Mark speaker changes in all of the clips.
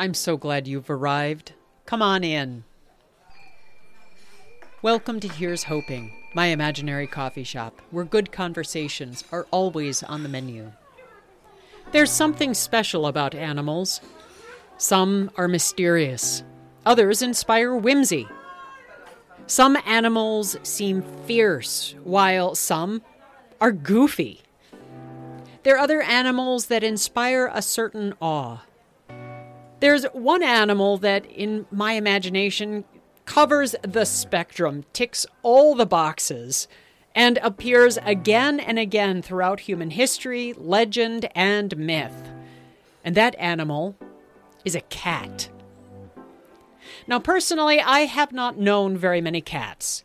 Speaker 1: I'm so glad you've arrived. Come on in. Welcome to Here's Hoping, my imaginary coffee shop, where good conversations are always on the menu. There's something special about animals. Some are mysterious, others inspire whimsy. Some animals seem fierce, while some are goofy. There are other animals that inspire a certain awe. There's one animal that, in my imagination, covers the spectrum, ticks all the boxes, and appears again and again throughout human history, legend, and myth. And that animal is a cat. Now, personally, I have not known very many cats.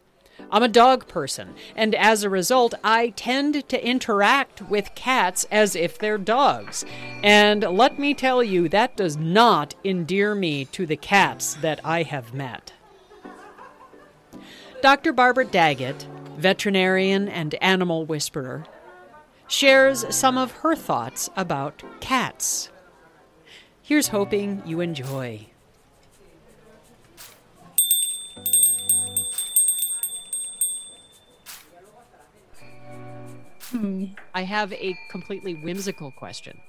Speaker 1: I'm a dog person, and as a result, I tend to interact with cats as if they're dogs. And let me tell you, that does not endear me to the cats that I have met. Dr. Barbara Daggett, veterinarian and animal whisperer, shares some of her thoughts about cats. Here's hoping you enjoy.
Speaker 2: Hmm.
Speaker 1: I have a completely whimsical question.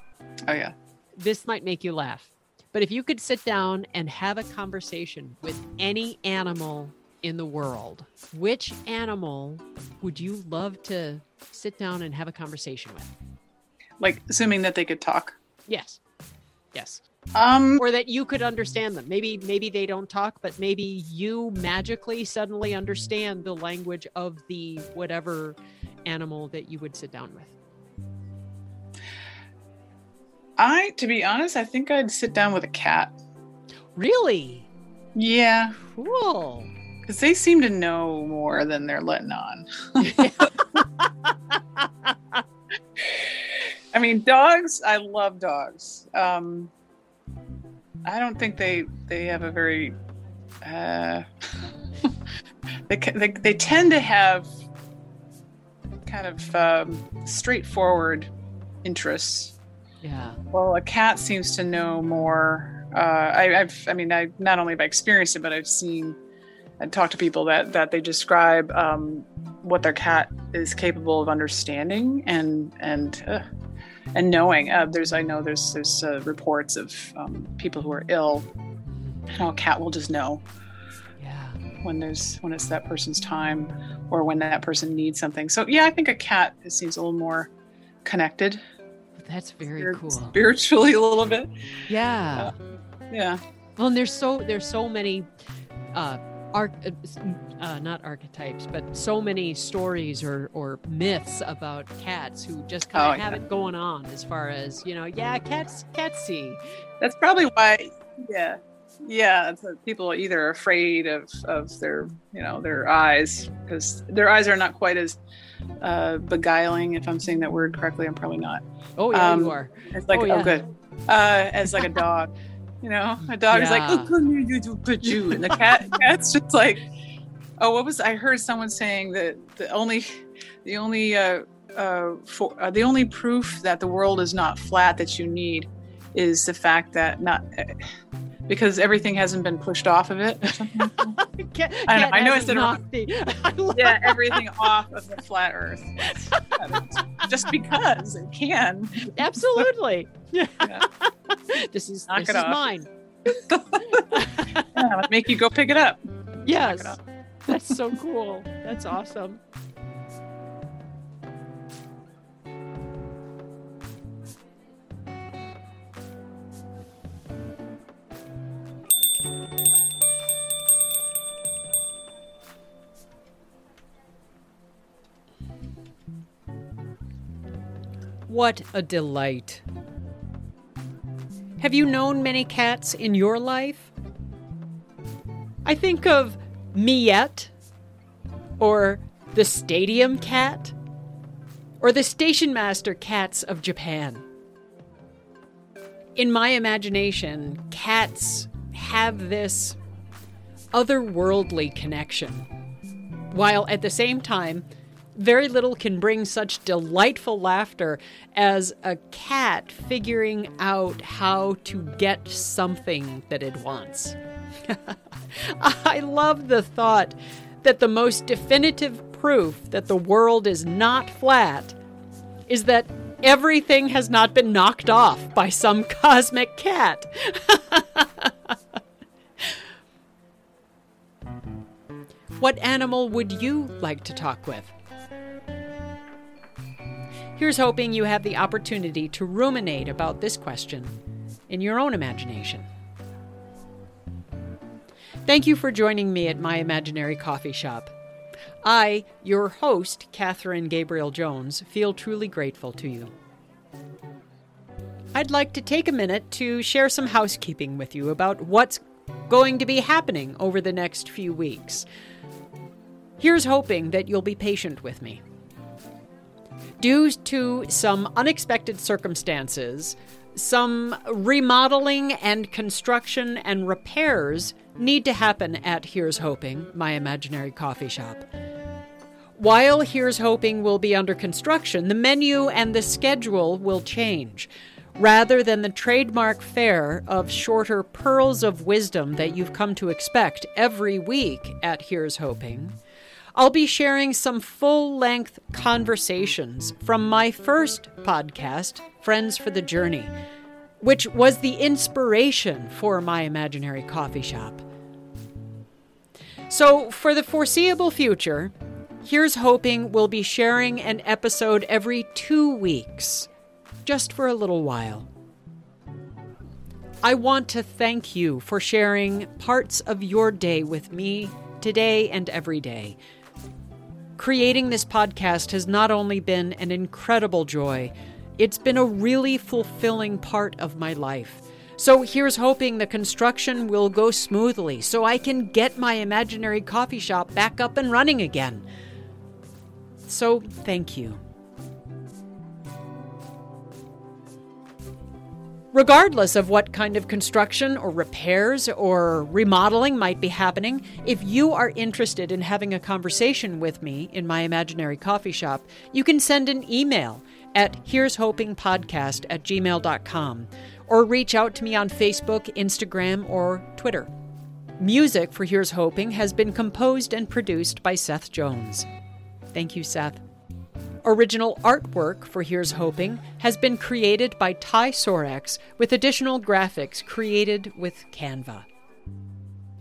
Speaker 2: Oh yeah.
Speaker 1: This might make you laugh. But if you could sit down and have a conversation with any animal in the world, which animal would you love to sit down and have a conversation with?
Speaker 2: Like assuming that they could talk.
Speaker 1: Yes. Yes.
Speaker 2: Um
Speaker 1: Or that you could understand them. Maybe maybe they don't talk, but maybe you magically suddenly understand the language of the whatever animal that you would sit down with.
Speaker 2: I to be honest, I think I'd sit down with a cat.
Speaker 1: Really?
Speaker 2: Yeah.
Speaker 1: Cool.
Speaker 2: Because they seem to know more than they're letting on. I mean, dogs. I love dogs. Um, I don't think they they have a very. Uh, they, they they tend to have kind of um, straightforward interests.
Speaker 1: Yeah.
Speaker 2: Well, a cat seems to know more. Uh, I, I've, I mean, I not only have I experienced it, but I've seen and talked to people that that they describe um, what their cat is capable of understanding and and uh, and knowing. Uh, there's, I know, there's there's uh, reports of um, people who are ill. How a cat will just know
Speaker 1: Yeah.
Speaker 2: When there's when it's that person's time or when that person needs something. So yeah, I think a cat seems a little more connected
Speaker 1: That's very
Speaker 2: spirit-
Speaker 1: cool.
Speaker 2: spiritually a little bit.
Speaker 1: Yeah.
Speaker 2: Yeah.
Speaker 1: Well, and there's so there's so many uh arc uh, uh, not archetypes, but so many stories or or myths about cats who just kind of
Speaker 2: Oh,
Speaker 1: have
Speaker 2: yeah.
Speaker 1: it going on as far as, you know, yeah, cats cats see.
Speaker 2: That's probably why. Yeah, yeah. It's people are either afraid of of their you know their eyes because their eyes are not quite as uh, beguiling. If I'm saying that word correctly, I'm probably not.
Speaker 1: Oh yeah,
Speaker 2: Um,
Speaker 1: you are.
Speaker 2: It's like
Speaker 1: Oh,
Speaker 2: oh, good. Uh, as like a dog, you know, a dog is like oh come here, you do put you, and the cat cat's just like oh what was I heard someone saying that the only the only uh, uh, for uh, the only proof that the world is not flat that you need is the fact that not because everything hasn't been pushed off of it.
Speaker 1: Cat,
Speaker 2: I know- I know it's in a-
Speaker 1: knocked the- I love-
Speaker 2: yeah, everything off of the flat Earth, just because it can.
Speaker 1: Absolutely. Yeah. This is
Speaker 2: Knock
Speaker 1: this
Speaker 2: it
Speaker 1: is
Speaker 2: off.
Speaker 1: mine.
Speaker 2: Yeah, make you go pick it up.
Speaker 1: Yes.
Speaker 2: off.
Speaker 1: That's so cool. That's awesome. What a delight. Have you known many cats in your life? I think of Miette, or the Stadium Cat, or the Station Master cats of Japan. In my imagination, cats have this otherworldly connection, while at the same time Very little can bring such delightful laughter as a cat figuring out how to get something that it wants. I love the thought that the most definitive proof that the world is not flat is that everything has not been knocked off by some cosmic cat. what animal would you like to talk with? Here's hoping you have the opportunity to ruminate about this question in your own imagination. Thank you for joining me at my imaginary coffee shop. I, your host, Catherine Gabriel Jones, feel truly grateful to you. I'd like to take a minute to share some housekeeping with you about what's going to be happening over the next few weeks. Here's hoping that you'll be patient with me. Due to some unexpected circumstances, some remodeling and construction and repairs need to happen at Here's Hoping, my imaginary coffee shop. While Here's Hoping will be under construction, the menu and the schedule will change. Rather than the trademark fare of shorter pearls of wisdom that you've come to expect every week at Here's Hoping, I'll be sharing some full length conversations from my first podcast, Friends for the Journey, which was the inspiration for my imaginary coffee shop. So, for the foreseeable future, here's hoping we'll be sharing an episode every two weeks, just for a little while. I want to thank you for sharing parts of your day with me today and every day. Creating this podcast has not only been an incredible joy, it's been a really fulfilling part of my life. So here's hoping the construction will go smoothly so I can get my imaginary coffee shop back up and running again. So thank you. Regardless of what kind of construction or repairs or remodeling might be happening, if you are interested in having a conversation with me in my imaginary coffee shop, you can send an email at here's hoping podcast at gmail.com or reach out to me on Facebook, Instagram, or Twitter. Music for Here's Hoping has been composed and produced by Seth Jones. Thank you, Seth. Original artwork for Here's Hoping has been created by Ty Sorex with additional graphics created with Canva.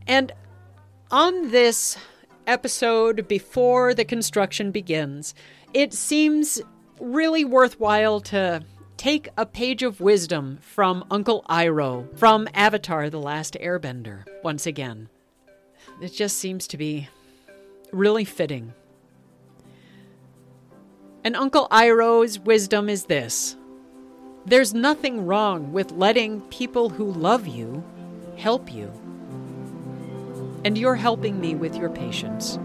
Speaker 1: And on this episode before the construction begins, it seems really worthwhile to take a page of wisdom from Uncle Iroh from Avatar The Last Airbender once again. It just seems to be really fitting. And Uncle Iroh's wisdom is this there's nothing wrong with letting people who love you help you. And you're helping me with your patience.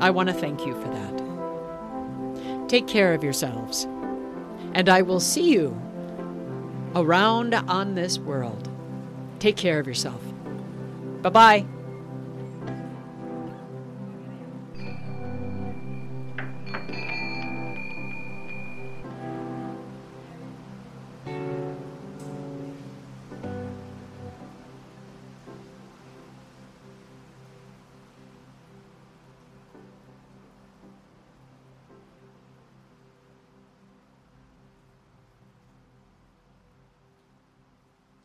Speaker 1: I want to thank you for that. Take care of yourselves, and I will see you around on this world. Take care of yourself. Bye bye.